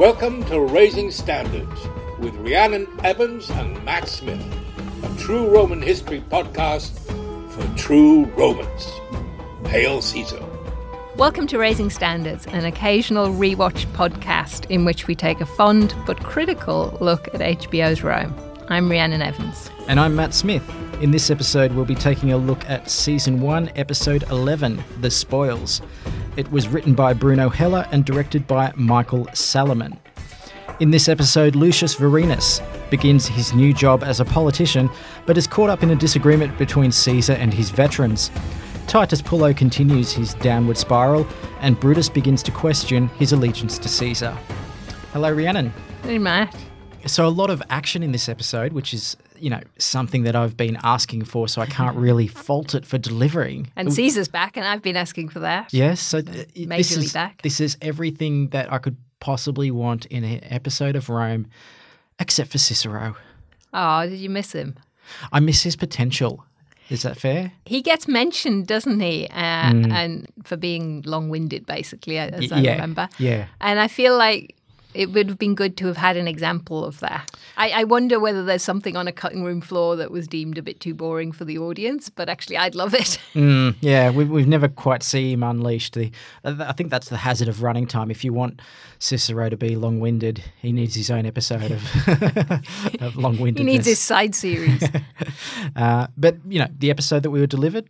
Welcome to Raising Standards with Rhiannon Evans and Matt Smith, a true Roman history podcast for true Romans. Hail Caesar. Welcome to Raising Standards, an occasional rewatch podcast in which we take a fond but critical look at HBO's Rome. I'm Rhiannon Evans. And I'm Matt Smith. In this episode, we'll be taking a look at Season 1, Episode 11 The Spoils. It was written by Bruno Heller and directed by Michael Salomon. In this episode, Lucius Vorenus begins his new job as a politician, but is caught up in a disagreement between Caesar and his veterans. Titus Pullo continues his downward spiral, and Brutus begins to question his allegiance to Caesar. Hello, Rhiannon. Hey, Matt. So, a lot of action in this episode, which is, you know, something that I've been asking for, so I can't really fault it for delivering. And Caesar's back, and I've been asking for that. Yes, so uh, this Majorly is, back. this is everything that I could possibly want in an episode of Rome, except for Cicero. Oh, did you miss him? I miss his potential. Is that fair? He gets mentioned, doesn't he? Uh, And for being long-winded, basically, as I yeah, remember. yeah. And I feel like it would have been good to have had an example of that. I, I wonder whether there's something on a cutting room floor that was deemed a bit too boring for the audience, but actually, I'd love it. Mm, yeah, we've, we've never quite seen him unleashed. The, I think that's the hazard of running time. If you want Cicero to be long winded, he needs his own episode of, of long winded. he needs his side series. Uh, but, you know, the episode that we were delivered,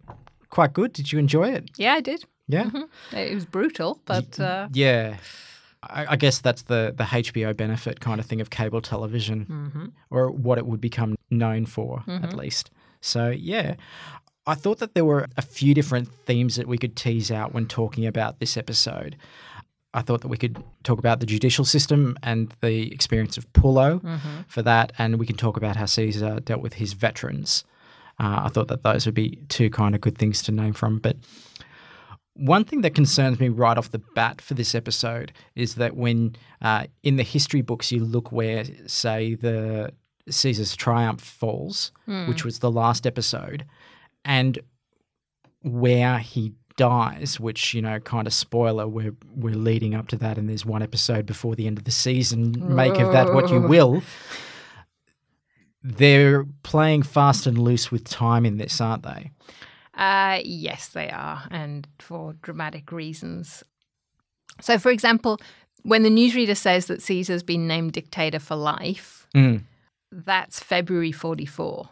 quite good. Did you enjoy it? yeah, I did. Yeah. It was brutal, but uh, Yeah. I, I guess that's the, the HBO benefit kind of thing of cable television, mm-hmm. or what it would become known for, at mm-hmm. least. So, yeah. I thought that there were a few different themes that we could tease out when talking about this episode. I thought that we could talk about the judicial system and the experience of Pullo mm-hmm. for that, and we can talk about how Caesar dealt with his veterans. Uh, I thought that those would be two kind of good things to name from. But one thing that concerns me right off the bat for this episode is that when uh, in the history books you look where, say, the Caesar's triumph falls, which was the last episode, and where he dies, which you know, kind of spoiler, we're we're leading up to that, and there's one episode before the end of the season. Make of that what you will. They're playing fast and loose with time in this, aren't they? Uh, yes, they are, and for dramatic reasons. So, for example, when the newsreader says that Caesar's been named dictator for life, Mm, that's February 44.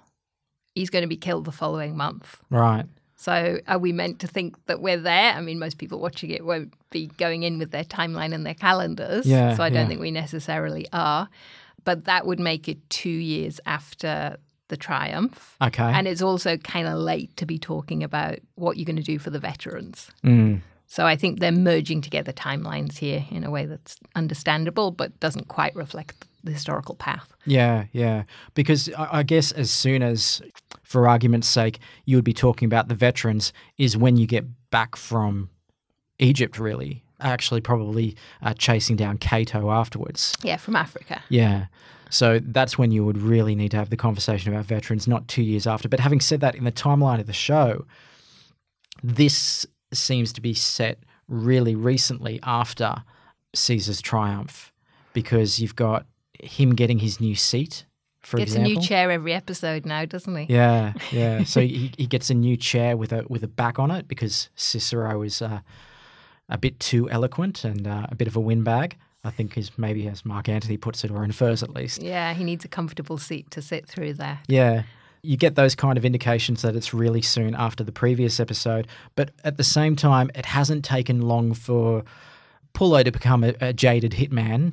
He's going to be killed the following month. right. So, are we meant to think that we're there? I mean, most people watching it won't be going in with their timeline and their calendars. Yeah, so, I don't yeah. think we necessarily are. But that would make it two years after the triumph. Okay. And it's also kind of late to be talking about what you're going to do for the veterans. Mm. So, I think they're merging together timelines here in a way that's understandable, but doesn't quite reflect the historical path. Yeah, yeah. Because I, I guess as soon as, for argument's sake, you would be talking about the veterans, is when you get back from Egypt, really. Actually, probably uh, chasing down Cato afterwards. Yeah, from Africa. Yeah. So that's when you would really need to have the conversation about veterans, not two years after. But having said that, in the timeline of the show, this seems to be set really recently after Caesar's triumph because you've got him getting his new seat, for Gets example. a new chair every episode now, doesn't he? Yeah, yeah. so he, he gets a new chair with a with a back on it because Cicero is uh, a bit too eloquent and uh, a bit of a windbag. I think is maybe as Mark Antony puts it, or infers at least. Yeah, he needs a comfortable seat to sit through that. Yeah. You get those kind of indications that it's really soon after the previous episode, but at the same time, it hasn't taken long for Pullo to become a, a jaded hitman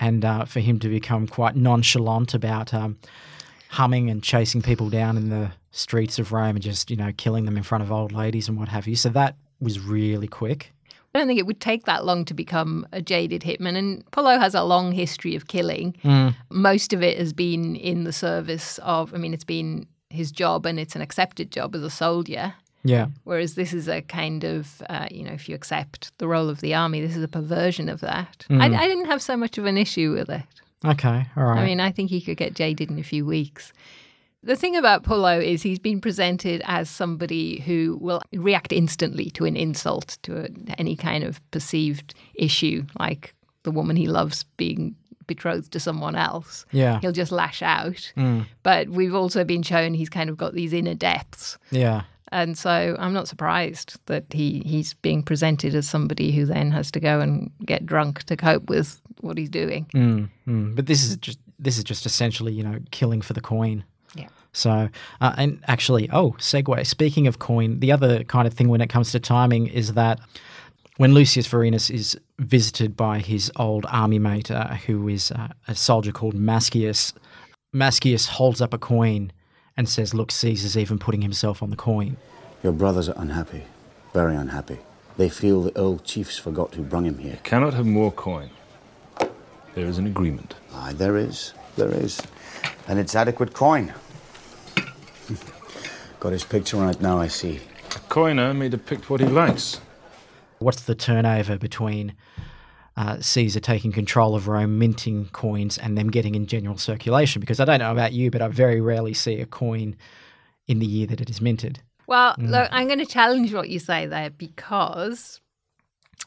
and uh, for him to become quite nonchalant about um, humming and chasing people down in the streets of Rome and just, you know, killing them in front of old ladies and what have you. So that was really quick. I don't think it would take that long to become a jaded hitman. And Pullo has a long history of killing. Most of it has been in the service of, I mean, it's been his job and it's an accepted job as a soldier. Yeah. Whereas this is a kind of, uh, you know, if you accept the role of the army, this is a perversion of that. I, I didn't have so much of an issue with it. Okay. All right. I mean, I think he could get jaded in a few weeks. The thing about Pullo is he's been presented as somebody who will react instantly to an insult, to a, any kind of perceived issue, like the woman he loves being betrothed to someone else. Yeah. He'll just lash out. Mm. But we've also been shown he's kind of got these inner depths. Yeah. And so I'm not surprised that he, he's being presented as somebody who then has to go and get drunk to cope with what he's doing. Mm, mm. But this is just this is just essentially, you know, killing for the coin. Yeah. So, uh, and actually, oh, segue. Speaking of coin, the other kind of thing when it comes to timing is that when Lucius Vorenus is visited by his old army mate, uh, who is uh, a soldier called Mascius, Mascius holds up a coin and says, "Look, Caesar's even putting himself on the coin." Your brothers are unhappy, very unhappy. They feel the old chiefs forgot who brung him here. Cannot have more coin. There is an agreement. Aye, there is, there is. And it's adequate coin. Got his picture on it now, I see. A coiner may depict what he likes. What's the turnover between uh, Caesar taking control of Rome, minting coins, and them getting in general circulation? Because I don't know about you, but I very rarely see a coin in the year that it is minted. Well, look, I'm going to challenge what you say there because,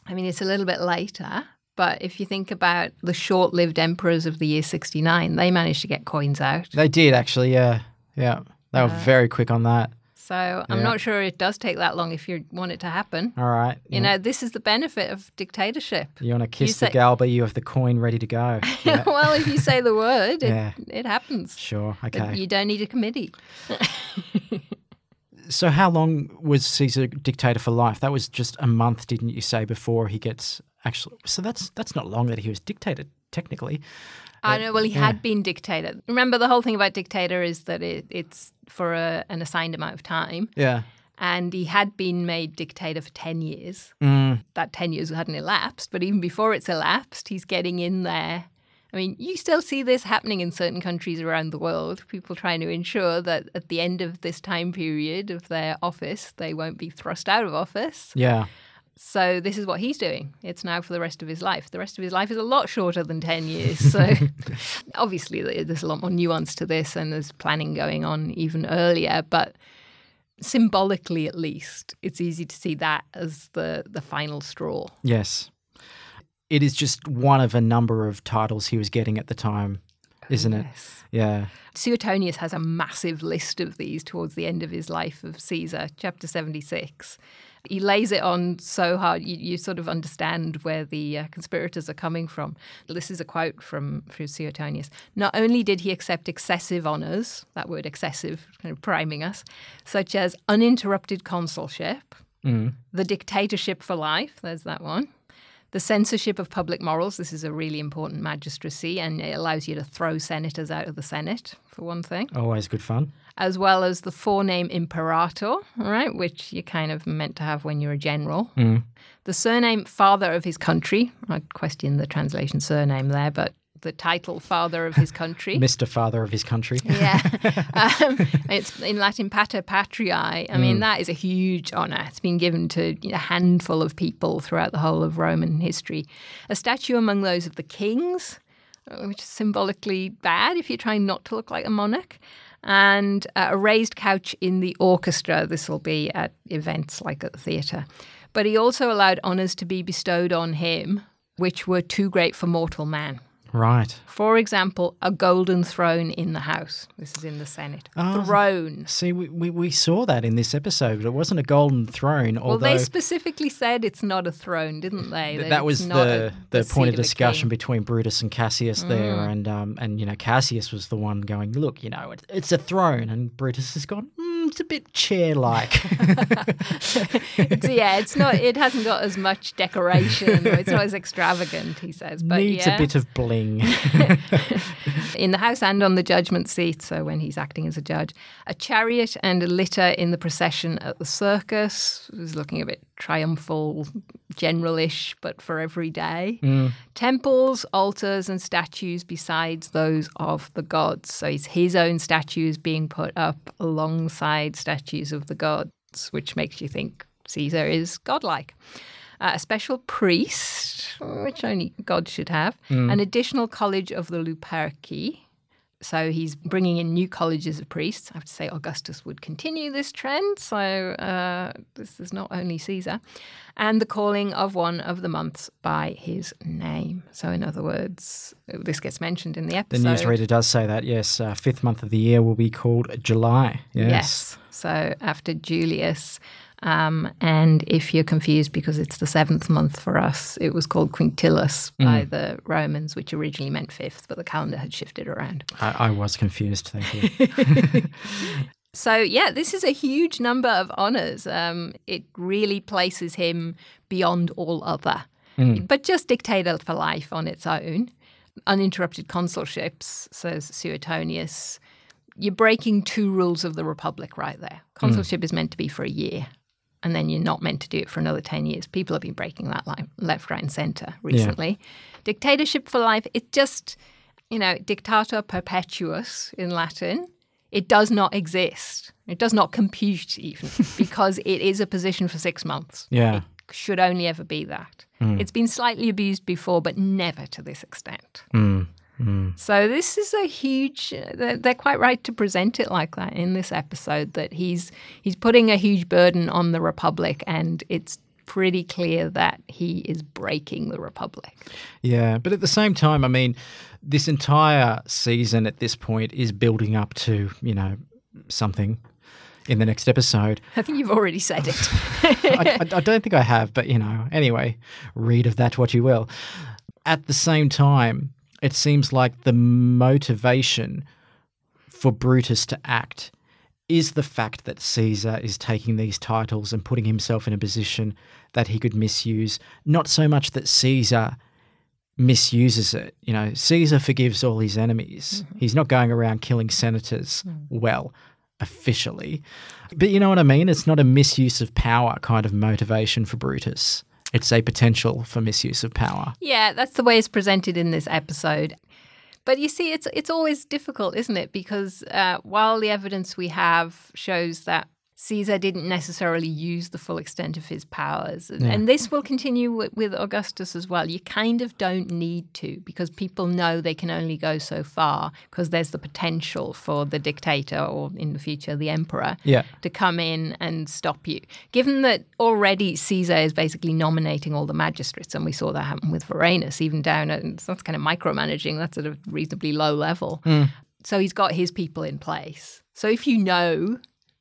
I mean, it's a little bit later, but if you think about the short lived emperors of the year 69, they managed to get coins out. They did actually, yeah, yeah. They were very quick on that. So I'm not sure it does take that long if you want it to happen. All right, You know, this is the benefit of dictatorship. you want to kiss the say- but you have the coin ready to go. Yeah, well, if you say the word, it, Yeah. it happens. sure, But okay. You don't need a committee. So, how long was Caesar dictator for life? That was just a month, didn't you say, before he gets actually? So that's that's not long that he was dictator technically. I know. Well, he had been dictator. Remember, the whole thing about dictator is that it, it's for a, an assigned amount of time. Yeah. and he had been made dictator for 10 years. Mm, That 10 years hadn't elapsed, but even before it's elapsed, he's getting in there. I mean, you still see this happening in certain countries around the world, people trying to ensure that at the end of this time period of their office, they won't be thrust out of office. yeah. So this is what he's doing. It's now for the rest of his life. The rest of his life is a lot shorter than 10 years. So obviously there's a lot more nuance to this and there's planning going on even earlier, but symbolically at least, it's easy to see that as the the final straw. Yes. It is just one of a number of titles he was getting at the time, oh, isn't it? Yes. Yeah. Suetonius has a massive list of these towards the end of his life of Caesar, chapter 76. He lays it on so hard, you, you sort of understand where the uh, conspirators are coming from. This is a quote from, from Suetonius. Not only did he accept excessive honours, that word excessive kind of priming us, such as uninterrupted consulship, the dictatorship for life, there's that one, the censorship of public morals. This is a really important magistracy, and it allows you to throw senators out of the Senate, for one thing, Always good fun. As well as the forename imperator, right, which you're kind of meant to have when you're a general. The surname father of his country. I question the translation surname there, but the title father of his country. Mr. Father of his country. Yeah. um, it's in Latin pater patriae. I mean, that is a huge honour. It's been given to a handful of people throughout the whole of Roman history. A statue among those of the kings, which is symbolically bad if you're trying not to look like a monarch. And uh, a raised couch in the orchestra. This will be at events like at the theatre. But he also allowed honours to be bestowed on him, which were too great for mortal man. Right. For example, a golden throne in the House. This is in the Senate. Oh. Throne. See, we, we, we saw that in this episode, but it wasn't a golden throne, Well, although they specifically said it's not a throne, didn't they? That that was the, a- the point of discussion. Mm. between Brutus and Cassius there, and um, and you know Cassius was the one going, look, you know, it, it's a throne, and Brutus has gone, mm, it's a bit chair-like. Yeah, it's not. It hasn't got as much decoration. or it's not as extravagant. He says, but Needs yeah, a bit of bling. in the House and on the judgment seat. So when he's acting as a judge, a chariot and a litter in the procession at the circus. It was looking a bit triumphal, generalish, but for every day. Mm. Temples, altars, and statues besides those of the gods. So it's his own statues being put up alongside statues of the gods, which makes you think Caesar is godlike. Uh, a special priest, which only God should have, an additional college of the Luperci. So he's bringing in new colleges of priests. I have to say, Augustus would continue this trend. So uh, this is not only Caesar. And the calling of one of the months by his name. So, in other words, this gets mentioned in the episode. The newsreader does say that, yes. Uh, fifth month of the year will be called July. Yes. Yes. So after Julius. Um, and if you're confused because it's the seventh month for us, it was called Quintilis by the Romans, which originally meant fifth, but the calendar had shifted around. I, I was confused, thank you. So, yeah, this is a huge number of honours. Um, it really places him beyond all other. But just dictator for life on its own. Uninterrupted consulships, says Suetonius. You're breaking two rules of the Republic right there. Consulship is meant to be for a year, and then you're not meant to do it for another 10 years. People have been breaking that line left, right, and centre recently. Dictatorship for life, it just, you know, dictator perpetuus in Latin it does not exist. It does not compute even because it is a position for six months. Yeah. It should only ever be that. Hmm. It's been slightly abused before, but never to this extent. Hmm. Mm. So this is a huge. They're, they're quite right to present it like that in this episode. That he's he's putting a huge burden on the republic, and it's pretty clear that he is breaking the republic. Yeah, but at the same time, I mean, this entire season at this point is building up to, you know, something in the next episode. I think you've already said it. I, I, I don't think I have, but, you know, anyway, read of that what you will. At the same time, it seems like the motivation for Brutus to act is the fact that Caesar is taking these titles and putting himself in a position that he could misuse. Not so much that Caesar misuses it. You know, Caesar forgives all his enemies. Mm-hmm. He's not going around killing senators, mm. well, officially. But you know what I mean? It's not a misuse of power kind of motivation for Brutus. It's a potential for misuse of power. Yeah, that's the way it's presented in this episode. But you see, it's it's always difficult, isn't it? Because uh, while the evidence we have shows that Caesar didn't necessarily use the full extent of his powers, and, and this will continue with, with Augustus as well. You kind of don't need to because people know they can only go so far because there's the potential for the dictator or in the future the emperor Yeah. to come in and stop you. Given that already Caesar is basically nominating all the magistrates, and we saw that happen with Vorenus, even down at that's kind of micromanaging, that's at a reasonably low level. Hmm. So he's got his people in place. So if you know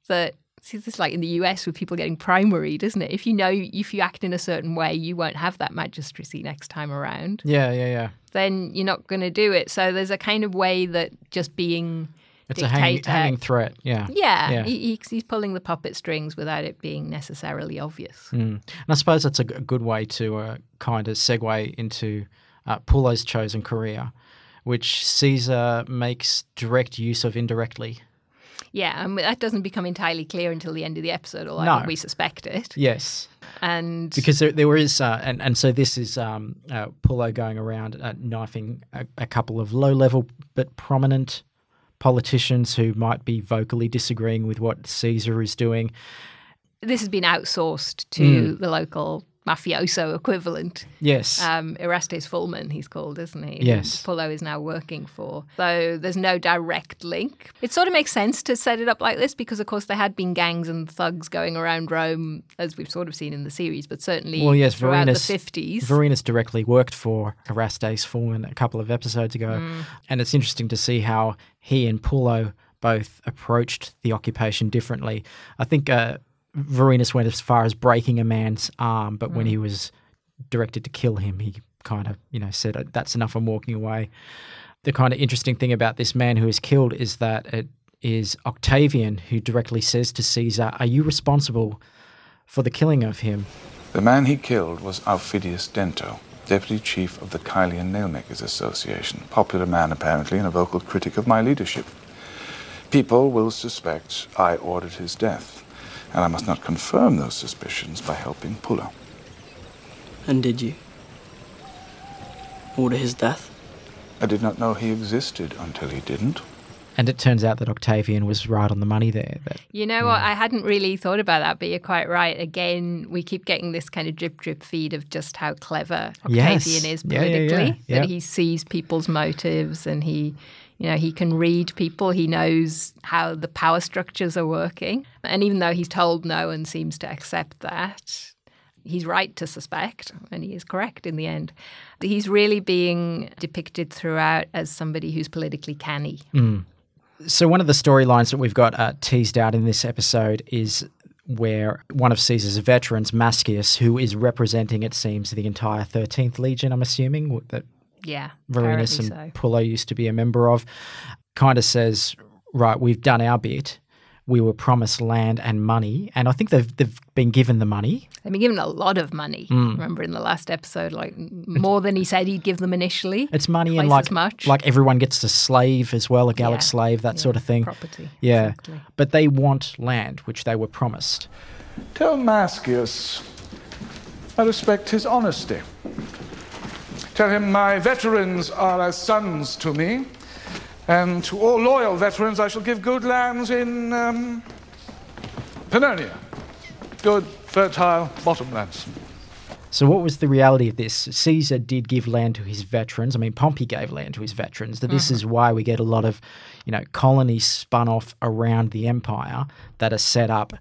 that See, this is like in the US with people getting primaried, isn't it? If you know if you act in a certain way, you won't have that magistracy next time around, Yeah, yeah, yeah. then you're not going to do it. So there's a kind of way that just being It's a hanging, hanging threat. Yeah. yeah, Yeah. He- he's pulling the puppet strings without it being necessarily obvious. Mm. And I suppose that's a good way to uh, kind of segue into uh, Pullo's chosen career, which Caesar makes direct use of indirectly. Yeah, and that doesn't become entirely clear until the end of the episode, although I No. think we suspect it. Yes. And Because there, there is, uh, and, and so this is um, uh, Pullo going around uh, knifing a, a couple of low level but prominent politicians who might be vocally disagreeing with what Caesar is doing. this has been outsourced to Mm. the local mafioso equivalent. Yes. Um, Erastes Fulmen, he's called, isn't he? Yes. Pullo is now working for. So there's no direct link. It sort of makes sense to set it up like this because, of course, there had been gangs and thugs going around Rome, as we've sort of seen in the series, but certainly Well, yes, throughout the 50s. Vorenus directly worked for Erastes Fulmen a couple of episodes ago, Mm. and it's interesting to see how he and Pullo both approached the occupation differently. I think uh, Vorenus went as far as breaking a man's arm, but Mm. when he was directed to kill him, he kind of you know said, "Uh, "That's enough. I'm walking away." The kind of interesting thing about this man who is killed is that it is Octavian who directly says to Caesar, "Are you responsible for the killing of him?" The man he killed was Aufidius Dento, deputy chief of the Caelian Nailmakers Association. Popular man, apparently, and a vocal critic of my leadership. People will suspect I ordered his death, and I must not confirm those suspicions by helping Pullo. And did you? Order his death? I did not know he existed until he didn't. And it turns out that Octavian was right on the money there. That You know what? I hadn't really thought about that, but you're quite right. Again, we keep getting this kind of drip drip feed of just how clever Yes. Octavian is Yeah, yeah, yeah. politically. Yeah. That he sees people's motives and he You know, he can read people, he knows how the power structures are working. And even though he's told no and seems to accept that, he's right to suspect, and he is correct in the end. He's really being depicted throughout as somebody who's politically canny. So one of the storylines that we've got uh, teased out in this episode is where one of Caesar's veterans, Mascius, who is representing, it seems, the entire 13th Legion, I'm assuming, that Yeah. Vorenus and so. Pullo used to be a member of, kind of says, right, we've done our bit. We were promised land and money, and I think they've they've been given the money. They've been given a lot of money. Hmm. Remember in the last episode, like more than he said he'd give them initially. It's money and like much. like everyone gets a slave as well, a Gallic Yeah. slave, that Yeah, sort of thing. property, Yeah, exactly. but they want land, which they were promised. Tell Mascius I respect his honesty. Tell him my veterans are as sons to me, and to all loyal veterans I shall give good lands in um, Pannonia. Good, fertile bottomlands. So, what was the reality of this? Caesar did give land to his veterans. I mean, Pompey gave land to his veterans. That this is why we get a lot of, you know, colonies spun off around the empire that are set up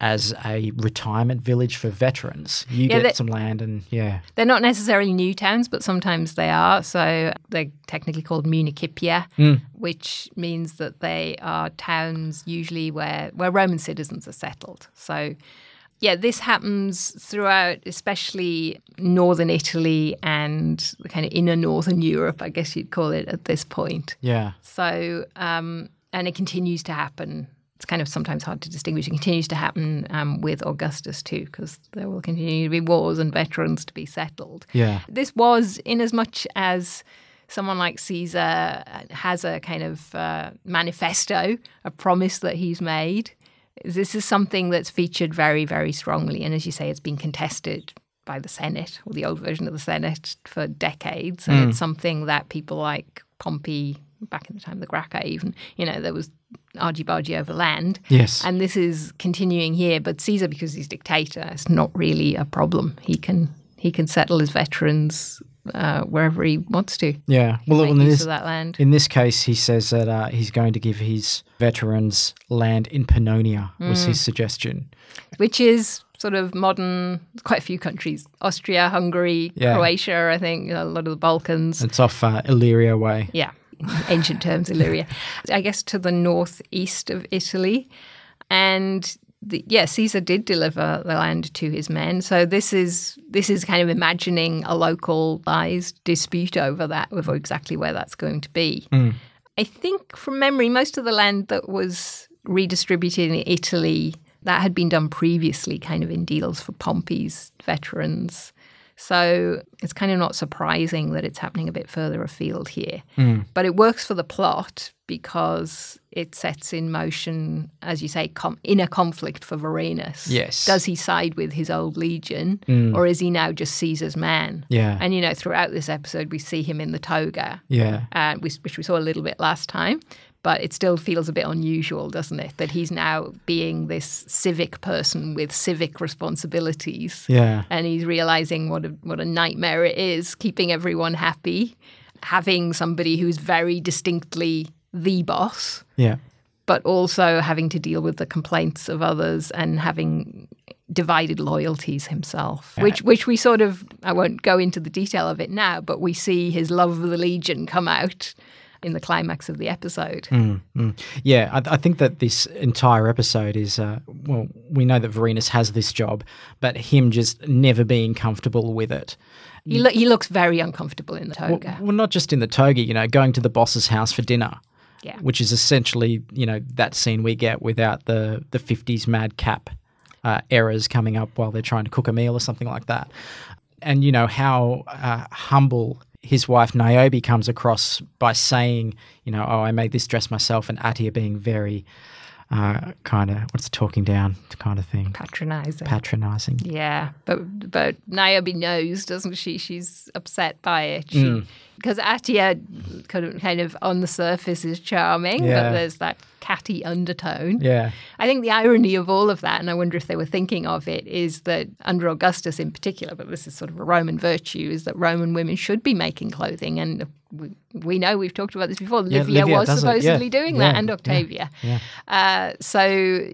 as a retirement village for veterans. You Yeah, get some land, and yeah, They're not necessarily new towns, but sometimes they are. So they're technically called municipia, which means that they are towns usually where, where Roman citizens are settled. So, yeah, this happens throughout, especially northern Italy and the kind of inner northern Europe, I guess you'd call it at this point. yeah, So, um, and it continues to happen. It's kind of sometimes hard to distinguish. It continues to happen um, with Augustus too, because there will continue to be wars and veterans to be settled. Yeah. This was, in as much as someone like Caesar has a kind of uh, manifesto, a promise that he's made, this is something that's featured very, very strongly. And as you say, it's been contested by the Senate or the old version of the Senate for decades. And it's something that people like Pompey, back in the time of the Gracchi, even, you know, there was argy bargy over land. Yes. And this is continuing here. But Caesar, because he's dictator, it's not really a problem. He can he can settle his veterans uh, wherever he wants to. yeah. Well, in this, that land. in this case, he says that uh, he's going to give his veterans land in Pannonia. Was Mm. his suggestion? which is sort of modern, quite a few countries Austria, Hungary, Yeah. Croatia, I think, a lot of the Balkans. It's off uh, Illyria way. Yeah, ancient terms, Illyria. I guess to the northeast of Italy. And the, yeah, Caesar did deliver the land to his men. So this is this is kind of imagining a localized dispute over that, over exactly where that's going to be. Mm. I think from memory, most of the land that was redistributed in Italy that had been done previously, kind of in deals for Pompey's veterans. So it's kind of not surprising that it's happening a bit further afield here. But it works for the plot because it sets in motion, as you say, com- inner conflict for Vorenus. Yes. Does he side with his old legion or is he now just Caesar's man? Yeah. And, you know, throughout this episode, we see him in the toga Yeah. uh, which we saw a little bit last time. But it still feels a bit unusual, doesn't it? That he's now being this civic person with civic responsibilities. Yeah. And he's realizing what a, what a nightmare it is keeping everyone happy, having somebody who's very distinctly the boss, Yeah. but also having to deal with the complaints of others and having divided loyalties himself which which we sort of I won't go into the detail of it now but we see his love of the legion come out in the climax of the episode. Yeah, I, I think that this entire episode is uh, well, we know that Vorenus has this job, but him just never being comfortable with it. he, lo- he looks very uncomfortable in the Well, toga. well, not just in the toga, you know, going to the boss's house for dinner, yeah. Which is essentially you know that scene we get without the the fifties madcap uh, errors coming up while they're trying to cook a meal or something like that, and you know how uh, humble. His wife Niobe comes across by saying, you know, oh, I made this dress myself, and Atia being very uh, kind of what's the talking down kind of thing, patronizing patronizing. Yeah, but but Niobe knows, doesn't she? She's upset by it. She because Atia kind of, kind of on the surface is charming, Yeah. but there's that catty undertone. Yeah. I think the irony of all of that, and I wonder if they were thinking of it, is that under Augustus in particular, but this is sort of a Roman virtue, is that Roman women should be making clothing. And we, we know, we've talked about this before, Yeah, Livia, Livia was supposedly yeah, doing that, and Octavia. yeah. Uh, so,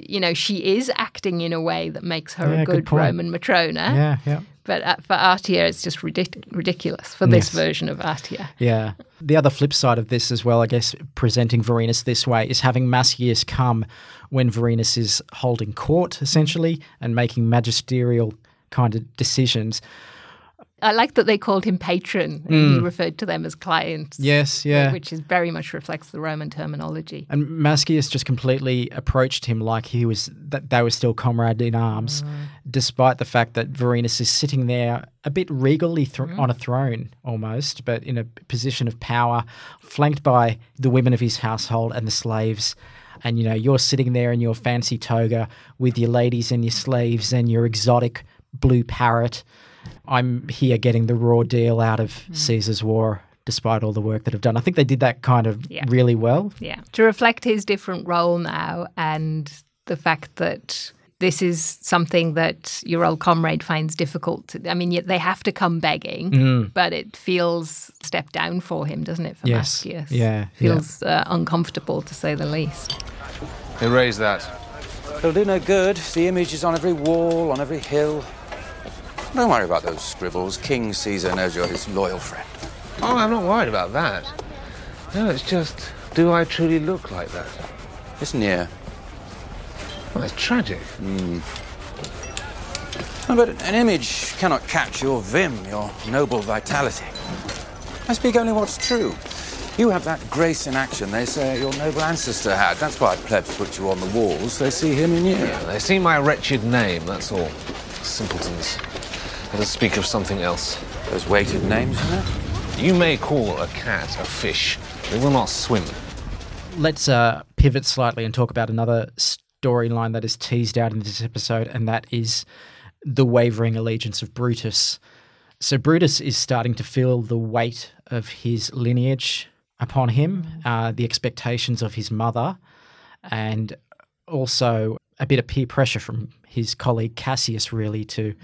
you know, she is acting in a way that makes her a good good. Roman Matrona. Yeah, yeah. But uh, for Atia, it's just ridic- ridiculous for this Yes. version of Atia. Yeah. The other flip side of this as well, I guess, presenting Vorenus this way is having Mascius come when Vorenus is holding court, essentially, and making magisterial kind of decisions. I like that they called him patron and he referred to them as clients. Mm. Yes, yeah. Which is very much reflects the Roman terminology. And Mascius just completely approached him like he was that they were still comrade in arms, despite the fact that Vorenus is sitting there a bit regally thr on a throne almost, but in a position of power, flanked by the women of his household and the slaves. And you know, you're sitting there in your fancy toga with your ladies and your slaves and your exotic blue parrot. I'm here getting the raw deal out of Caesar's war, despite all the work that I've done. I think they did that kind of Yeah. really well. Yeah. To reflect his different role now and the fact that this is something that your old comrade finds difficult. To, I mean, yet they have to come begging, but it feels step down for him, doesn't it? For Mm. Yes. Mascius? Yeah, yeah. Feels Uh, uncomfortable to say the least. Erase that. It'll do no good. The image is on every wall, on every hill. Don't worry about those scribbles. King Caesar knows you're his loyal friend. Oh, I'm not worried about that. No, it's just, do I truly look like that? It's near. Well, it's tragic. Oh, But an image cannot catch your vim, your noble vitality. I speak only what's true. You have that grace in action they say your noble ancestor had. That's why plebs put you on the walls. They see him in you. They see my wretched name, that's all. Simpletons. Let us speak of something else. Those weighted names, you know? You may call a cat a fish. They will not swim. Let's uh, pivot slightly and talk about another storyline that is teased out in this episode, and that is the wavering allegiance of Brutus. So Brutus is starting to feel the weight of his lineage upon him, uh, the expectations of his mother, and also a bit of peer pressure from his colleague Cassius, really, to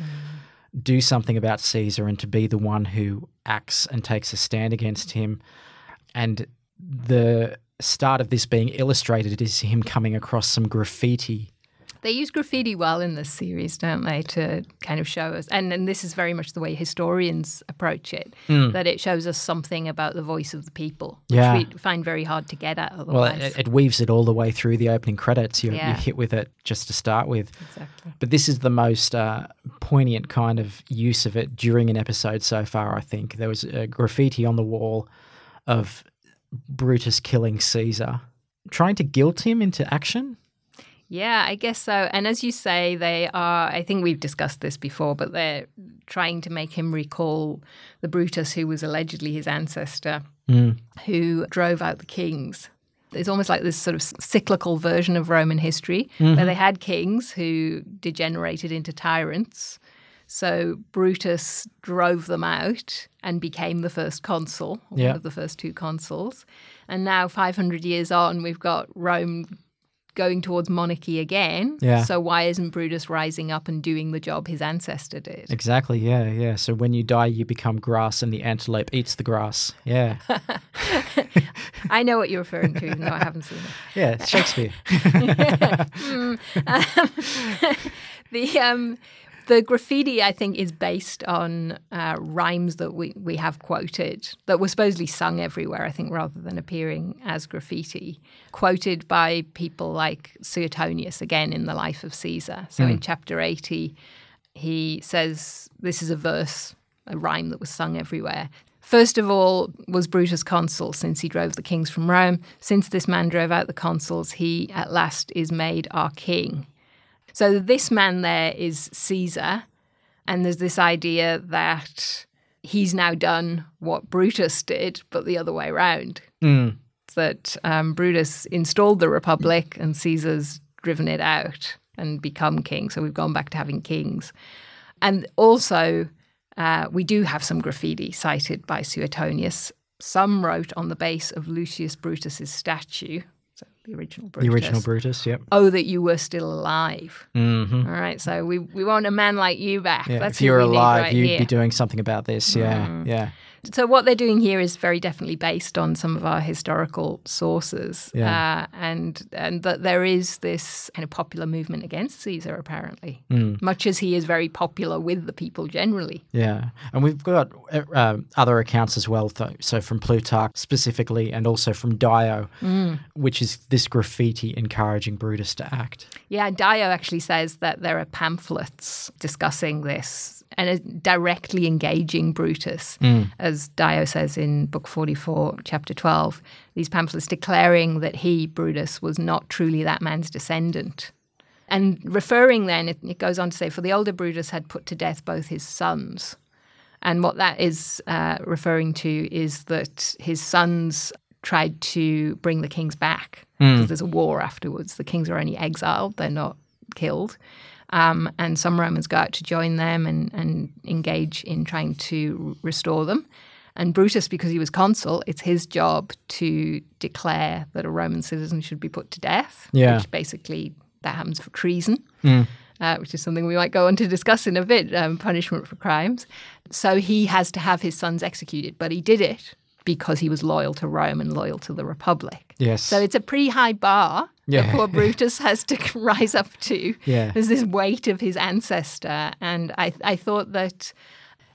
do something about Caesar and to be the one who acts and takes a stand against him. And the start of this being illustrated is him coming across some graffiti. They use graffiti well in this series, don't they, to kind of show us, and, and this is very much the way historians approach it, that it shows us something about the voice of the people, which Yeah. we find very hard to get at Well, it, it weaves it all the way through the opening credits. You're, Yeah. you're hit with it just to start with. exactly. But this is the most uh, poignant kind of use of it during an episode so far, I think. There was a graffiti on the wall of Brutus killing Caesar, trying to guilt him into action. Yeah, I guess so. And as you say, they are, I think we've discussed this before, but they're trying to make him recall the Brutus who was allegedly his ancestor, mm. who drove out the kings. It's almost like this sort of cyclical version of Roman history where mm-hmm. they had kings who degenerated into tyrants. So Brutus drove them out and became the first consul, Yeah. one of the first two consuls. And now, 500 years on, we've got Rome going towards monarchy again. Yeah. So why isn't Brutus rising up and doing the job his ancestor did? Exactly, yeah, yeah. So when you die, you become grass and the antelope eats the grass. Yeah. I know what you're referring to, even though I haven't seen it. Yeah, Shakespeare. The um, the graffiti, I think, is based on uh, rhymes that we, we have quoted that were supposedly sung everywhere, I think, rather than appearing as graffiti. Quoted by people like Suetonius, again, in the life of Caesar. So in chapter 80, he says this is a verse, a rhyme that was sung everywhere. First of all, was Brutus consul, since he drove the kings from Rome. Since this man drove out the consuls, he at last is made our king. So this man there is Caesar, and there's this idea that he's now done what Brutus did, but the other way around. That um, Brutus installed the republic and Caesar's driven it out and become king. So we've gone back to having kings. And also, uh, we do have some graffiti cited by Suetonius Some wrote on the base of Lucius Brutus's statue, the original Brutus. The original Brutus, yep. Oh, that you were still alive. Mm-hmm. All right, so we, we want a man like you back. Yeah, That's if you were we need alive, right you'd here. be doing something about this. Yeah, Mm. yeah. So what they're doing here is very definitely based on some of our historical sources, Yeah. uh, and and that there is this kind of popular movement against Caesar, apparently, Mm. much as he is very popular with the people generally. Yeah, and we've got uh, um, other accounts as well, though. So from Plutarch specifically, and also from Dio, Mm. which is this graffiti encouraging Brutus to act. Yeah, Dio actually says that there are pamphlets discussing this and directly engaging Brutus, as Dio says in Book 44, Chapter 12. These pamphlets declaring that he, Brutus, was not truly that man's descendant. And referring then, it, it goes on to say, for the older Brutus had put to death both his sons. And what that is uh, referring to is that his sons tried to bring the kings back because there's a war afterwards. The kings are only exiled, they're not killed. Um, and some Romans go out to join them and, and engage in trying to restore them. And Brutus, because he was consul, it's his job to declare that a Roman citizen should be put to death, Yeah. which basically that happens for treason uh, which is something we might go on to discuss in a bit um, punishment for crimes. So he has to have his sons executed, but he did it because he was loyal to Rome and loyal to the Republic. Yes. So it's a pretty high bar Yeah. that poor Brutus has to rise up to. Yeah. There's this weight of his ancestor. And I, I thought that.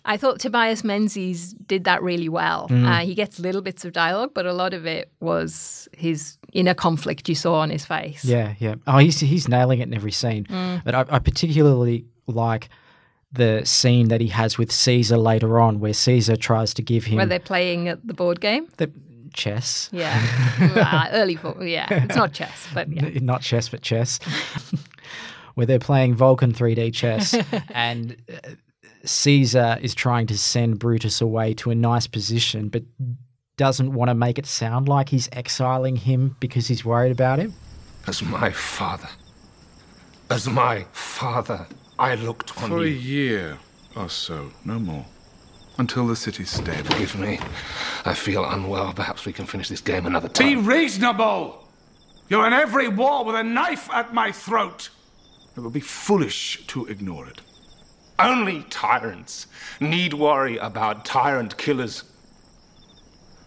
I thought Tobias Menzies did that really well. Mm. Uh, he gets little bits of dialogue, but a lot of it was his inner conflict you saw on his face. Yeah, yeah. Oh, he's he's nailing it in every scene. Mm. But I, I particularly like the scene that he has with Caesar later on, where Caesar tries to give him Where they're playing at the board game. the chess. Yeah, uh, early for yeah. It's not chess, but yeah. Not chess, but chess, where they're playing Vulcan 3D chess, and uh, Caesar is trying to send Brutus away to a nice position, but doesn't want to make it sound like he's exiling him because he's worried about him. As my father. As my father, I looked on For a year or so, no more. Until the city's stable. Forgive me. I feel unwell. Perhaps we can finish this game another time. Be reasonable! You're in every war with a knife at my throat. It would be foolish to ignore it. Only tyrants need worry about tyrant killers.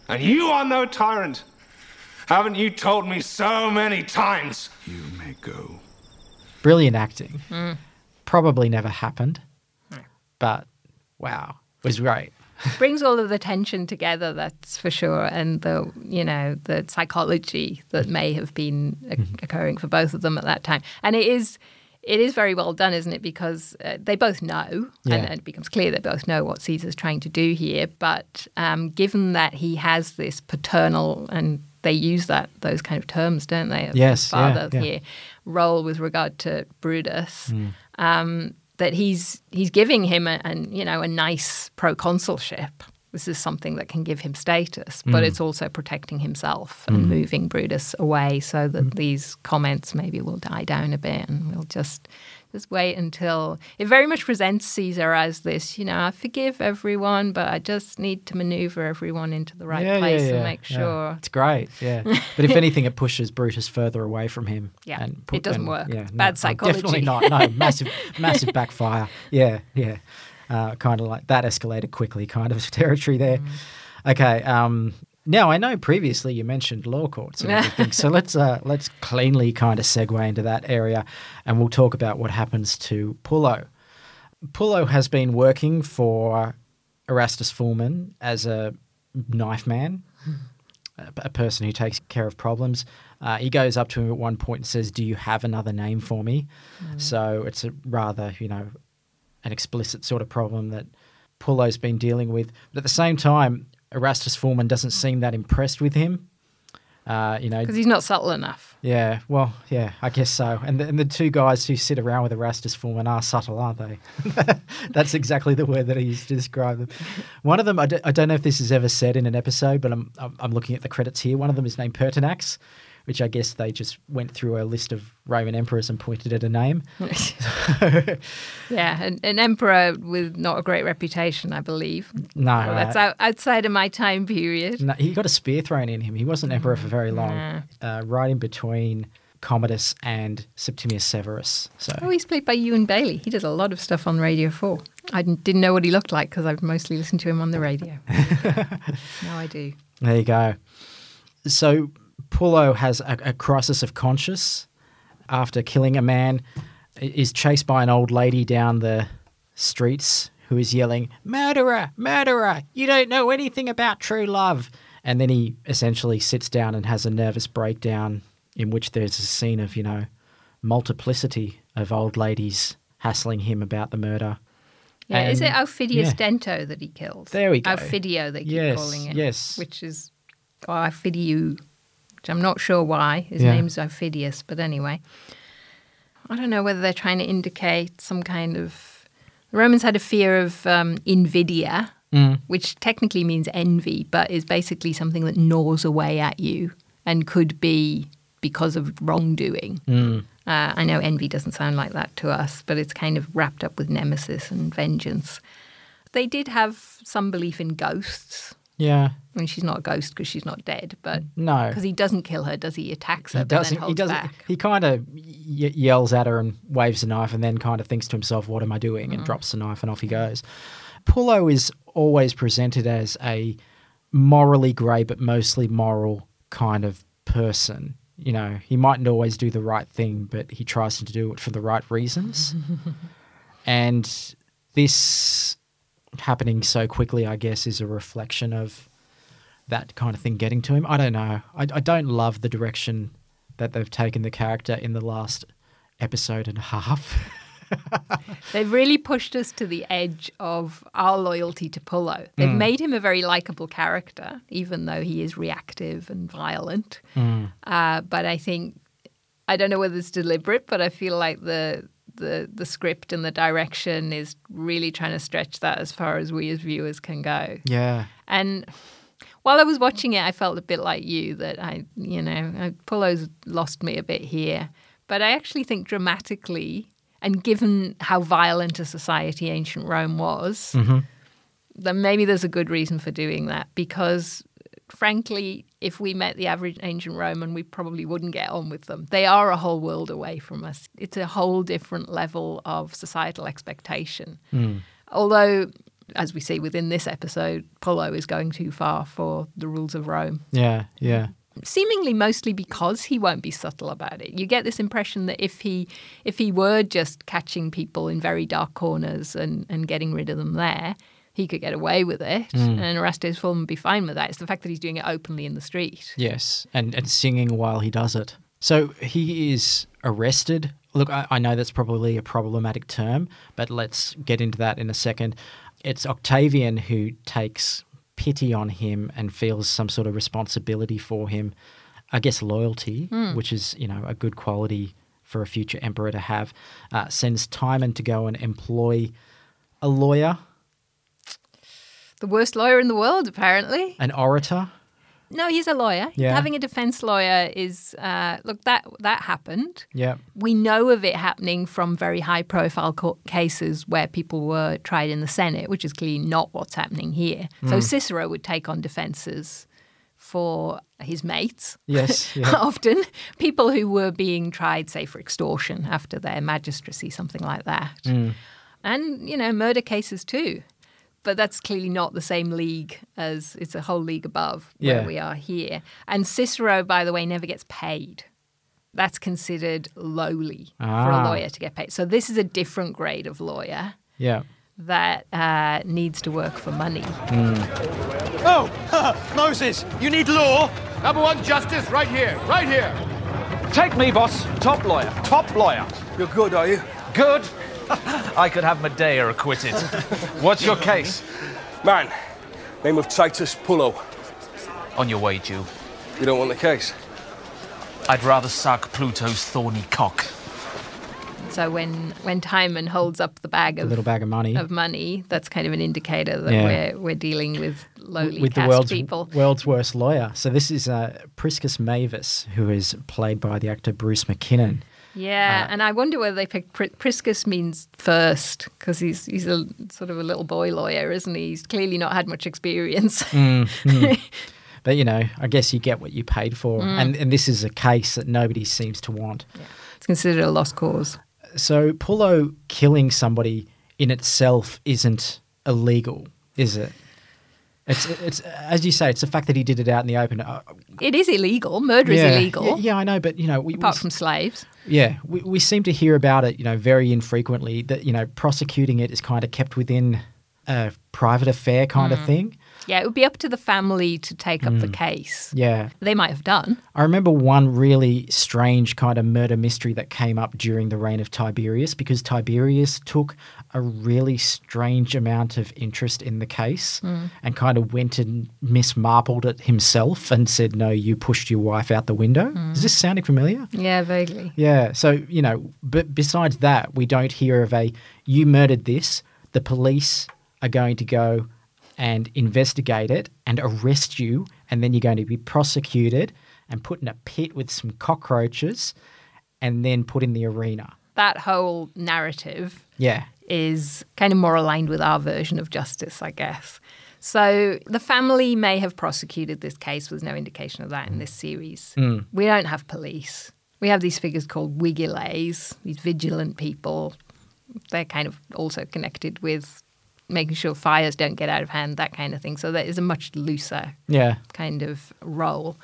And you are no tyrant. Haven't you told me so many times? You may go. Brilliant acting. Hmm. Probably never happened, hmm. but wow, it was great. Brings all of the tension together, that's for sure, and the you know the psychology that may have been o- occurring for both of them at that time, and it is. It is very well done, isn't it? Because uh, they both know, Yeah. and it becomes clear they both know what Caesar's trying to do here. But um, given that he has this paternal, and they use that those kind of terms, don't they? Yes, father yeah. here, role with regard to Brutus. Hmm. Um, that he's he's giving him a, you know a nice proconsulship. This is something that can give him status, but hmm. it's also protecting himself and hmm. moving Brutus away so that hmm. these comments maybe will die down a bit, and we'll just just wait until it very much presents Caesar as this. You know, I forgive everyone, but I just need to maneuver everyone into the right place and make yeah. sure. It's great, yeah. but if anything, it pushes Brutus further away from him. Yeah, and it doesn't and- work. Yeah, Bad no, psychology. Definitely not. No, massive, massive backfire. Yeah, yeah. Uh, kind of like that escalated quickly, kind of territory there. Mm. Okay. Um, now I know previously you mentioned law courts and everything, so let's uh, let's cleanly kind of segue into that area, and we'll talk about what happens to Pullo. Pullo has been working for Erastes Fulmen as a knife man, a, a person who takes care of problems. Uh, he goes up to him at one point and says, "Do you have another name for me?" So it's a rather, you know, an explicit sort of problem that Pullo's been dealing with. But at the same time, Erastes Fulmen doesn't seem that impressed with him. Uh, you know, Because he's not subtle enough. yeah, well, yeah, I guess so. And the, and the two guys who sit around with Erastes Fulmen are subtle, aren't they? That's exactly the word that he used to describe them. One of them, I d- I don't know if this is ever said in an episode, but I'm, I'm, I'm looking at the credits here. One of them is named Pertinax, which I guess they just went through a list of Roman emperors and pointed at a name. Yeah, an, an emperor with not a great reputation, I believe. No, Well, that's uh, out, outside of my time period. No, he got a spear thrown in him. He wasn't emperor for very long. Uh, right in between Commodus and Septimius Severus. So Oh, he's played by Ewan Bailey. He does a lot of stuff on Radio 4. I didn't didn't know what he looked like because I've mostly listened to him on the radio. now I do. there you go. So Pullo has a, a crisis of conscience after killing a man. Is chased by an old lady down the streets who is yelling, "Murderer! Murderer! You don't know anything about true love." And then he essentially sits down and has a nervous breakdown in which there's a scene of, you know, multiplicity of old ladies hassling him about the murder. Yeah, is it And- Aufidius yeah. Dento that he killed? There we go. Aufidio, they keep Yes, calling it. yes. Which is oh, or Aufidiu, which I'm not sure why. His Yeah. name's Aufidius, but anyway. I don't know whether they're trying to indicate some kind of. The Romans had a fear of um, invidia, Mm. which technically means envy, but is basically something that gnaws away at you and could be because of wrongdoing. Mm. Uh, I know envy doesn't sound like that to us, but it's kind of wrapped up with nemesis and vengeance. They did have some belief in ghosts. Yeah. I mean, she's not a ghost because she's not dead, but No. because he doesn't kill her, does he? He attacks her, He doesn't. He doesn't. back. He kind of y- yells at her and waves a knife, and then kind of thinks to himself, "What am I doing?" Mm. and drops the knife, and off he goes. Pullo is always presented as a morally grey but mostly moral kind of person. You know, he mightn't always do the right thing, but he tries to do it for the right reasons. and this happening so quickly, I guess, is a reflection of that kind of thing getting to him. I don't know. I, I don't love the direction that they've taken the character in the last episode and a half. They've really pushed us to the edge of our loyalty to Pullo. They've Mm. made him a very likable character, even though he is reactive and violent. Mm. Uh, but I think I don't know whether it's deliberate, but I feel like the the the script and the direction is really trying to stretch that as far as we as viewers can go. Yeah. And while I was watching it, I felt a bit like you that I, you know, Pullo's lost me a bit here. But I actually think dramatically, and given how violent a society ancient Rome was, Mhm. then maybe there's a good reason for doing that because frankly if we met the average ancient roman we probably wouldn't get on with them they are a whole world away from us it's a whole different level of societal expectation Mm. although as we see within this episode Pullo is going too far for the rules of rome Yeah. Yeah. seemingly mostly because he won't be subtle about it. You get this impression that if he if he were just catching people in very dark corners and, and getting rid of them there, he could get away with it Mm. and Erastes Fulmen would be fine with that. It's the fact that he's doing it openly in the street. Yes, and and singing while he does it. So he is arrested. Look, I, I know that's probably a problematic term, but let's get into that in a second. It's Octavian who takes pity on him and feels some sort of responsibility for him. I guess loyalty, Hmm. which is you know a good quality for a future emperor to have. Uh, sends Timon to go and employ a lawyer, The worst lawyer in the world, apparently. an orator. No, he's a lawyer. Yeah. Having a defense lawyer is uh, look that that happened. Yeah. We know of it happening from very high profile co- cases where people were tried in the Senate, which is clearly not what's happening here. So Mm. Cicero would take on defenses for his mates. Yes, yeah. Often people who were being tried, say, for extortion after their magistracy, something like that. Mm. And, you know, murder cases too. But that's clearly not the same league as it's a whole league above where Yeah. we are here. And Cicero, by the way, never gets paid. That's considered lowly for a Ah. lawyer to get paid. So this is a different grade of lawyer Yeah. that uh, needs to work for money. Oh, Moses, you need law? Number one justice, right here, right here. Take me, boss. Top lawyer. Top lawyer. You're good, are you? Good. I could have Medea acquitted. What's your case? Man, name of Titus Pullo. On your way, Jew. You don't want the case? I'd rather suck Pluto's thorny cock. So when when Timon holds up the bag A of little bag of money. of money, that's kind of an indicator that Yeah. we're we're dealing with lowly with the world's people. world's worst lawyer. So this is uh, Priscus Mavis, who is played by the actor Bruce McKinnon. Yeah, Uh, and I wonder whether they picked Pri- Priscus means first because he's he's a sort of a little boy lawyer, isn't he? He's clearly not had much experience. Mm, mm. But you know, I guess you get what you paid for, Mm. and and this is a case that nobody seems to want. It's considered a lost cause. So Pullo killing somebody in itself isn't illegal, is it? It's it's as you say, it's the fact that he did it out in the open. Uh, It is illegal. Murder yeah, is illegal. Yeah, yeah, I know, but you know, we, apart we, from slaves. Yeah, we, we seem to hear about it, you know, very infrequently. That you know, prosecuting it is kind of kept within a private affair kind of Mm. thing. Yeah, it would be up to the family to take up the Mm. case. Yeah. They might have done. I remember one really strange kind of murder mystery that came up during the reign of Tiberius because Tiberius took a really strange amount of interest in the case Mm. and kind of went and mismarbled it himself and said, No, you pushed your wife out the window. Mm. Is this sounding familiar? Yeah, vaguely. Yeah. So, you know, but besides that, we don't hear of a you murdered this. The police are going to go and investigate it and arrest you. And then you're going to be prosecuted and put in a pit with some cockroaches and then put in the arena. That whole narrative Yeah. is kind of more aligned with our version of justice, I guess. So the family may have prosecuted this case. There's no indication of that in this series. Mm. We don't have police. We have these figures called vigiles, these vigilant people. They're kind of also connected with making sure fires don't get out of hand, that kind of thing. So that is a much looser Yeah. kind of role.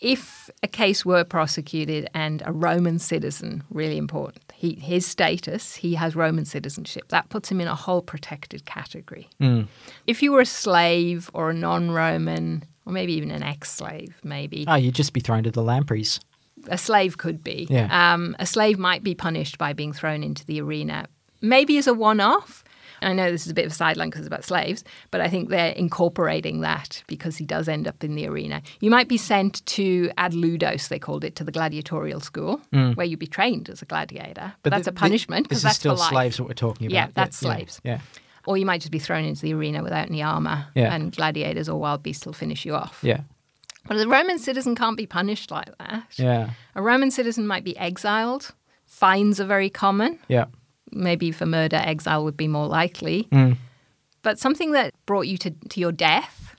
If a case were prosecuted and a Roman citizen, really important, he, his status, he has Roman citizenship, that puts him in a whole protected category. Mm. If you were a slave or a non Roman, or maybe even an ex slave, maybe, Oh, you'd just be thrown to the lampreys. a slave could be. Yeah. Um, a slave might be punished by being thrown into the arena, maybe as a one off. I know this is a bit of a sideline because it's about slaves, but I think they're incorporating that because he does end up in the arena. You might be sent to ad ludos, they called it, to the gladiatorial school, Mm. where you'd be trained as a gladiator. But that's thi- a punishment because that's still slaves what we're talking about. Yeah, that's slaves. Yeah. Or you might just be thrown into the arena without any armor, Yeah. and gladiators or wild beasts will finish you off. Yeah. But a Roman citizen can't be punished like that. Yeah. A Roman citizen might be exiled. Fines are very common. Yeah. Maybe for murder, exile would be more likely. Mm. But something that brought you to, to your death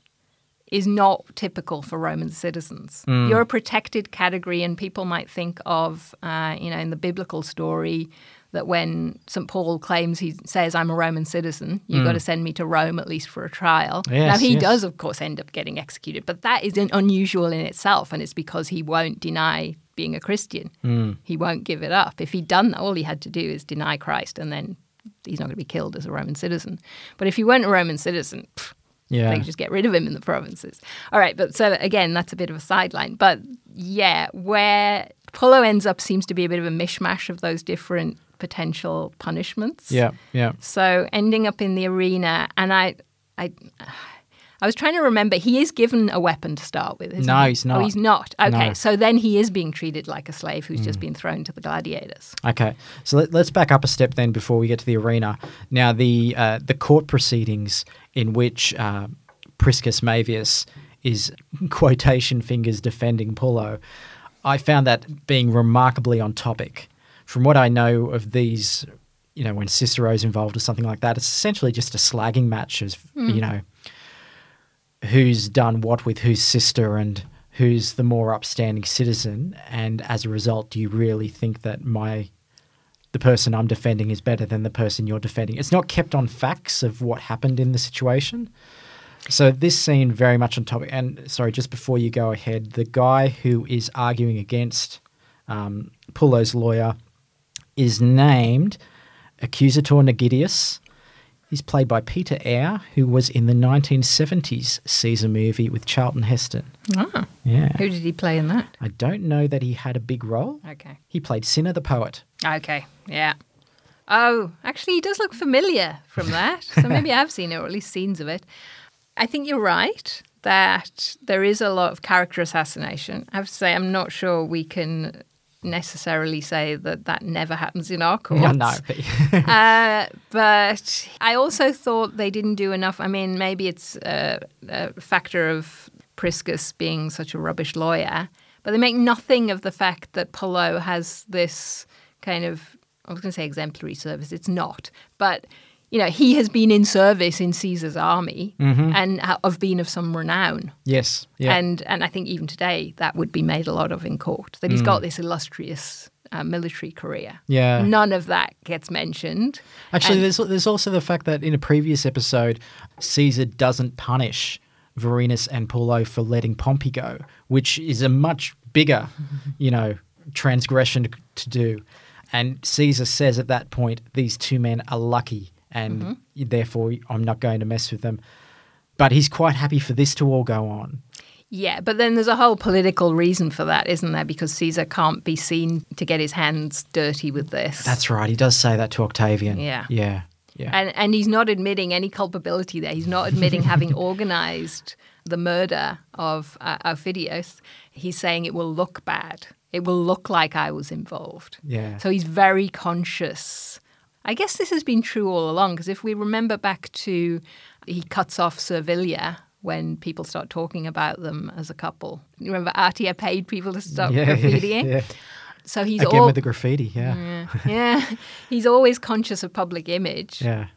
is not typical for Roman citizens. Mm. You're a protected category, and people might think of, uh, you know, in the biblical story, that when St. Paul claims he says, I'm a Roman citizen, you've Mm. got to send me to Rome at least for a trial. Yes, now, he yes. does, of course, end up getting executed, but that is unusual in itself, and it's because he won't deny being a Christian. Mm. He won't give it up. If he'd done that, all he had to do is deny Christ, and then he's not going to be killed as a Roman citizen. But if he weren't a Roman citizen, pff, Yeah. they could just get rid of him in the provinces. All right, but so again, that's a bit of a sideline. But yeah, where Pullo ends up seems to be a bit of a mishmash of those different potential punishments. Yeah. Yeah. So ending up in the arena, and I, I, I was trying to remember. He is given a weapon to start with. Isn't No, he? he's not. Oh, he's not. Okay, No. so then he is being treated like a slave who's just Mm. been thrown to the gladiators. Okay, so let, us back up a step then before we get to the arena. Now, the uh, the court proceedings in which uh, Priscus Mavius is quotation fingers defending Pullo, I found that being remarkably on topic. From what I know of these, you know, when Cicero's involved or something like that, it's essentially just a slagging match as Mm. you know who's done what with whose sister and who's the more upstanding citizen and as a result do you really think that my the person I'm defending is better than the person you're defending? It's not kept on facts of what happened in the situation. So this scene very much on topic and sorry just before you go ahead the guy who is arguing against um, Pullo's lawyer is named Accusator Negidius He's played by Peter Eyre, who was in the 1970s Caesar movie with Charlton Heston. Ah. Yeah. Who did he play in that? I don't know that he had a big role. Okay. He played Cinna the Poet. Okay, yeah. Oh, actually, he does look familiar from that. so maybe I've seen it, or at least scenes of it. I think you're right that there is a lot of character assassination. I have to say, I'm not sure we can necessarily say that that never happens in our courts. No, uh, but I also thought they didn't do enough. I mean, maybe it's a, a factor of Priscus being such a rubbish lawyer, but they make nothing of the fact that Pullo has this kind of, I was going to say exemplary service. It's not. But, you know, he has been in service in Caesar's army and ha- have been of some renown. yes, yeah. And and I think even today that would be made a lot of in court. That he's got this illustrious uh, military career. Yeah. None of that gets mentioned. Actually, And- there's there's also the fact that in a previous episode, Caesar doesn't punish Vorenus and Pullo for letting Pompey go, which is a much bigger, you know, transgression to do. And Caesar says at that point, these two men are lucky, and therefore I'm not going to mess with them. But he's quite happy for this to all go on. Yeah, but then there's a whole political reason for that, isn't there? Because Caesar can't be seen to get his hands dirty with this. That's right. He does say that to Octavian. Yeah. Yeah. Yeah. and and he's not admitting any culpability there. He's not admitting having organized the murder of uh, Aufidius. He's saying it will look bad. It will look like I was involved. Yeah. So he's very conscious. I guess this has been true all along because if we remember back to he cuts off Servilia when people start talking about them as a couple. You remember Atia paid people to stop yeah, graffitiing? yeah. So he's Again all with the graffiti. Yeah. yeah. He's always conscious of public image. Yeah.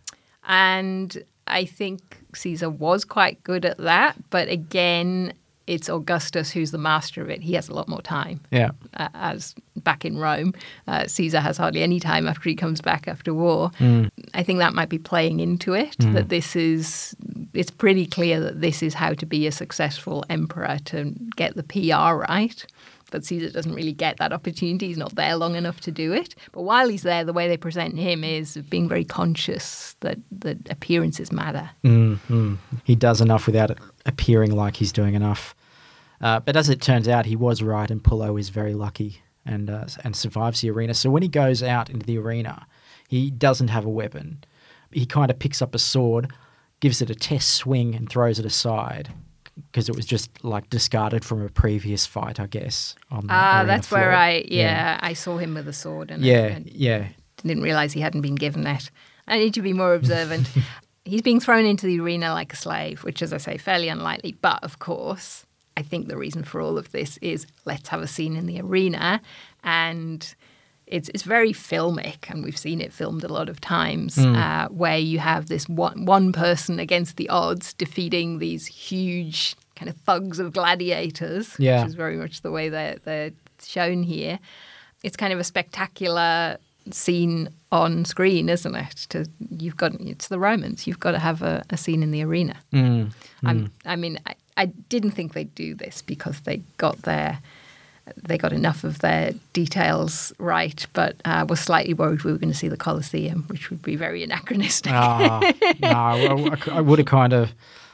And I think Caesar was quite good at that. But again, it's Augustus who's the master of it. He has a lot more time. Yeah. Uh, as back in Rome, uh, Caesar has hardly any time after he comes back after war. I think that might be playing into it. That this is, it's pretty clear that this is how to be a successful emperor to get the PR right. But Caesar doesn't really get that opportunity. He's not there long enough to do it. But while he's there, the way they present him is being very conscious that, that appearances matter. he does enough without appearing like he's doing enough. Uh, but as it turns out, he was right, and Pullo is very lucky and uh, and survives the arena. So when he goes out into the arena, he doesn't have a weapon. He kind of picks up a sword, gives it a test swing, and throws it aside because it was just like discarded from a previous fight, I guess. Ah, that's where. I yeah, I saw him with a sword and yeah, and yeah, didn't realize he hadn't been given that. I need to be more observant. He's being thrown into the arena like a slave, which, as I say, fairly unlikely. But of course, I think the reason for all of this is let's have a scene in the arena, and it's it's very filmic, and we've seen it filmed a lot of times, uh, where you have this one one person against the odds defeating these huge kind of thugs of gladiators, Yeah. which is very much the way they're, they're shown here. It's kind of a spectacular scene on screen, isn't it? To you've got it's the Romans. You've got to have a, a scene in the arena. Mm, I'm, I mean, I, I didn't think they'd do this because they got their they got enough of their details right, but uh, was slightly worried we were going to see the Colosseum, which would be very anachronistic. Ah, no, I, I would have kind of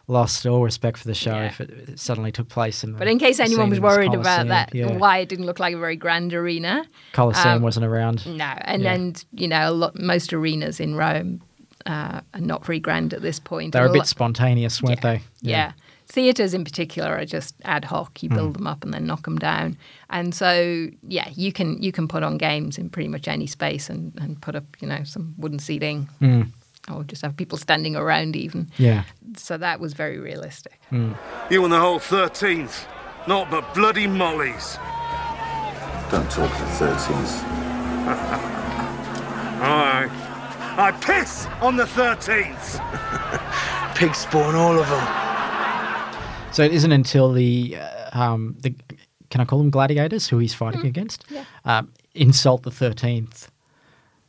lost all respect for the show Yeah. if it, suddenly took place in. But in case anyone was worried about that, yeah. why it didn't look like a very grand arena, Colosseum um, wasn't around. No, and Yeah. and you know, a lot, most arenas in Rome uh, are not very grand at this point. They were a And bit lot- spontaneous, weren't yeah, they? Yeah. Theatres in particular are just ad hoc. You build hmm. them up and then knock them down. And so, yeah, you can you can put on games in pretty much any space and, and put up, you know, some wooden seating hmm. or just have people standing around even. Yeah. So that was very realistic. Hmm. You and the whole 13th. Not but bloody mollies. Don't talk to the 13s. Aye. I piss on the 13th. Pig spawn, all of them. So it isn't until the uh, um the can I call them gladiators who he's fighting Hmm. against? Um, insult the thirteenth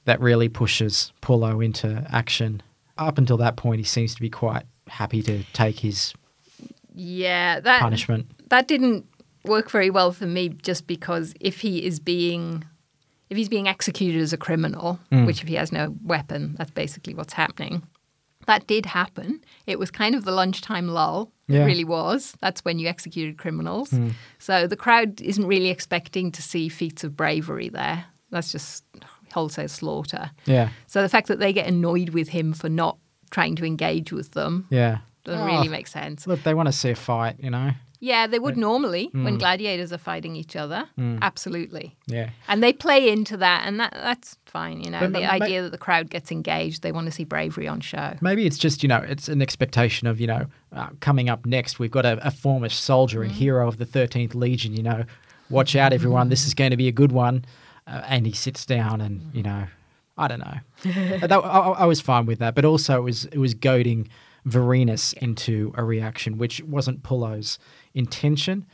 that really pushes Pullo into action. Up until that point, he seems to be quite happy to take his Yeah, that punishment. that didn't work very well for me just because if he is being if he's being executed as a criminal, Mm. which if he has no weapon, that's basically what's happening. That did happen. It was kind of the lunchtime lull. Yeah. It really was. That's when you executed criminals. Mm. So the crowd isn't really expecting to see feats of bravery there. That's just wholesale slaughter. Yeah, So the fact that they get annoyed with him for not trying to engage with them yeah. doesn't Oh, really make sense. Look, they want to see a fight, you know. Yeah, they would normally when Mm. gladiators are fighting each other. Mm. Absolutely. Yeah. And they play into that, and that that's fine. You know, But the ma- idea that the crowd gets engaged, they want to see bravery on show. Maybe it's just, you know, it's an expectation of, you know, uh, coming up next, we've got a, a former soldier and hero of the 13th Legion, you know, watch out, everyone, this is going to be a good one. Uh, and he sits down and, you know, I don't know. That, I, I was fine with that. But also, it was, it was goading Vorenus into a reaction, which wasn't Pullo's intention,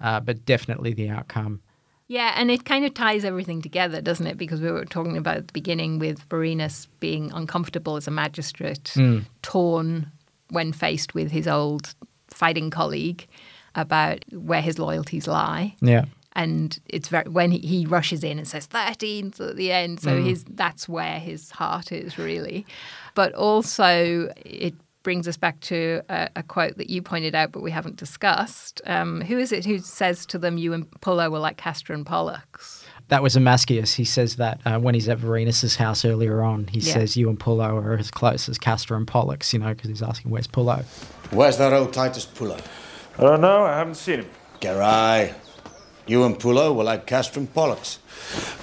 uh, but definitely the outcome. Yeah, and it kind of ties everything together, doesn't it? Because we were talking about at the beginning with Vorenus being uncomfortable as a magistrate, Mm. torn when faced with his old fighting colleague about where his loyalties lie. Yeah. And it's very when he, he rushes in and says 13th at the end, so Mm. his that's where his heart is really. But also it brings us back to a, a quote that you pointed out, but we haven't discussed. Um, who is it who says to them, "You and Pullo were like Castor and Pollux"? That was Amascius. He says that uh, when he's at Vorenus's house earlier on. He Yeah. says you and Pullo are as close as Castor and Pollux, you know, because he's asking where's Pullo. Where's that old Titus Pullo? I don't know. I haven't seen him. Garai. You and Pullo were like Castor and Pollux.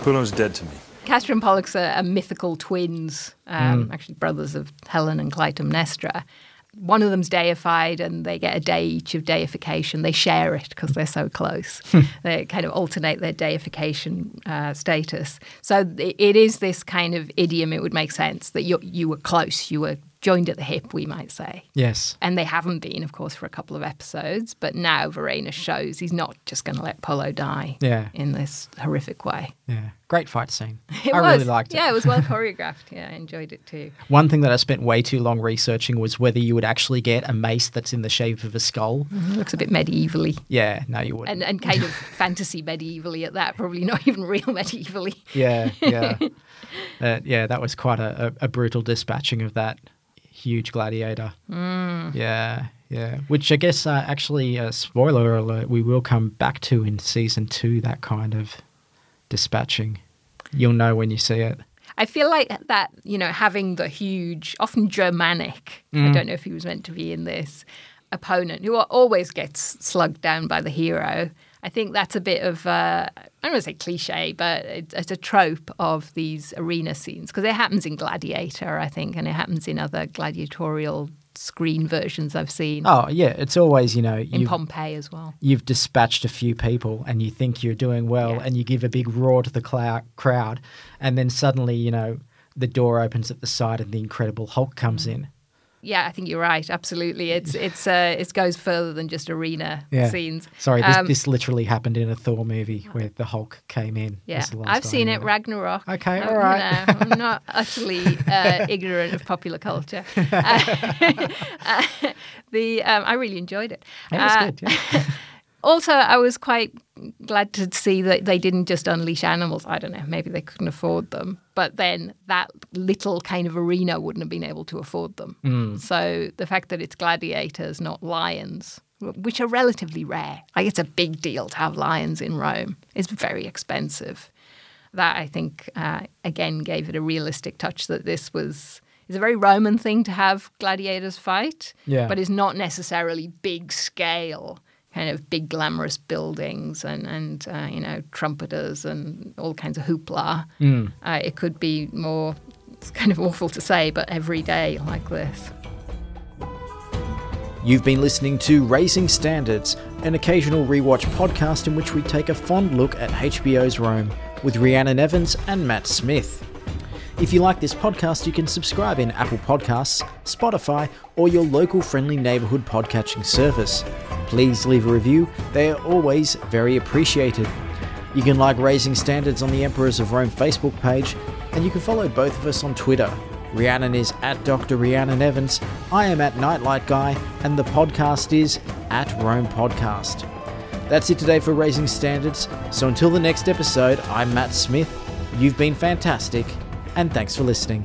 Pullo's dead to me. Castor and Pollux are, are mythical twins, um, Mm. actually brothers of Helen and Clytemnestra. One of them's deified, and they get a day each of deification. They share it because they're so close. they kind of alternate their deification uh, status. So th- it is this kind of idiom. It would make sense that you you were close. You were joined at the hip, we might say. Yes. And they haven't been, of course, for a couple of episodes. But now Vorenus shows he's not just going to let Pullo die Yeah. in this horrific way. Yeah. Great fight scene. It I was. really liked it. Yeah, it was well choreographed. Yeah, I enjoyed it too. One thing that I spent way too long researching was whether you would actually get a mace that's in the shape of a skull. It looks a bit medievally. Yeah, no, you wouldn't. And, and kind of fantasy medievally at that, probably not even real medievally. Yeah, yeah. uh, yeah, that was quite a, a, a brutal dispatching of that huge gladiator. Mm. Yeah, yeah. Which I guess, uh, actually, uh, spoiler alert, we will come back to in season two, that kind of dispatching. You'll know when you see it. I feel like that, you know, having the huge, often Germanic, I Mm. don't know if he was meant to be in this, opponent who always gets slugged down by the hero. I think that's a bit of, uh, I don't want to say cliche, but it's, it's a trope of these arena scenes because it happens in Gladiator, I think, and it happens in other gladiatorial screen versions I've seen. Oh, yeah. It's always, you know, in Pompeii as well. you've dispatched a few people and you think you're doing well and you give a big roar to the clou- crowd, and then suddenly, you know, the door opens at the side and the Incredible Hulk comes in. Yeah, I think you're right. Absolutely, it's it's uh, it goes further than just arena Yeah. scenes. Sorry, this, Um, this literally happened in a Thor movie where the Hulk came in. Yeah, I've seen it, Ragnarok. Okay, all right. Know, I'm not utterly uh, ignorant of popular culture. Uh, uh, the um, I really enjoyed it. It was Uh, good, yeah. Also, I was quite glad to see that they didn't just unleash animals. I don't know, maybe they couldn't afford them, but then that little kind of arena wouldn't have been able to afford them. Mm. So the fact that it's gladiators, not lions, which are relatively rare, like it's a big deal to have lions in Rome, is very expensive. That I think uh, again gave it a realistic touch that this was. It's a very Roman thing to have gladiators fight, Yeah. but it's not necessarily big scale, kind of big glamorous buildings and and uh, you know trumpeters and all kinds of hoopla. Mm. Uh, it could be more. It's kind of awful to say, but every day like this. You've been listening to Raising Standards, an occasional rewatch podcast in which we take a fond look at HBO's Rome with Rhiannon Evans and Matt Smith. If you like this podcast, you can subscribe in Apple Podcasts, Spotify, or your local friendly neighbourhood podcatching service. Please leave a review, they are always very appreciated. You can like Raising Standards on the Emperors of Rome Facebook page, and you can follow both of us on Twitter. Rhiannon is at Dr. Rhiannon Evans, I am at Nightlight Guy, and the podcast is at Rome Podcast. That's it today for Raising Standards, so until the next episode, I'm Matt Smith, you've been fantastic, and thanks for listening.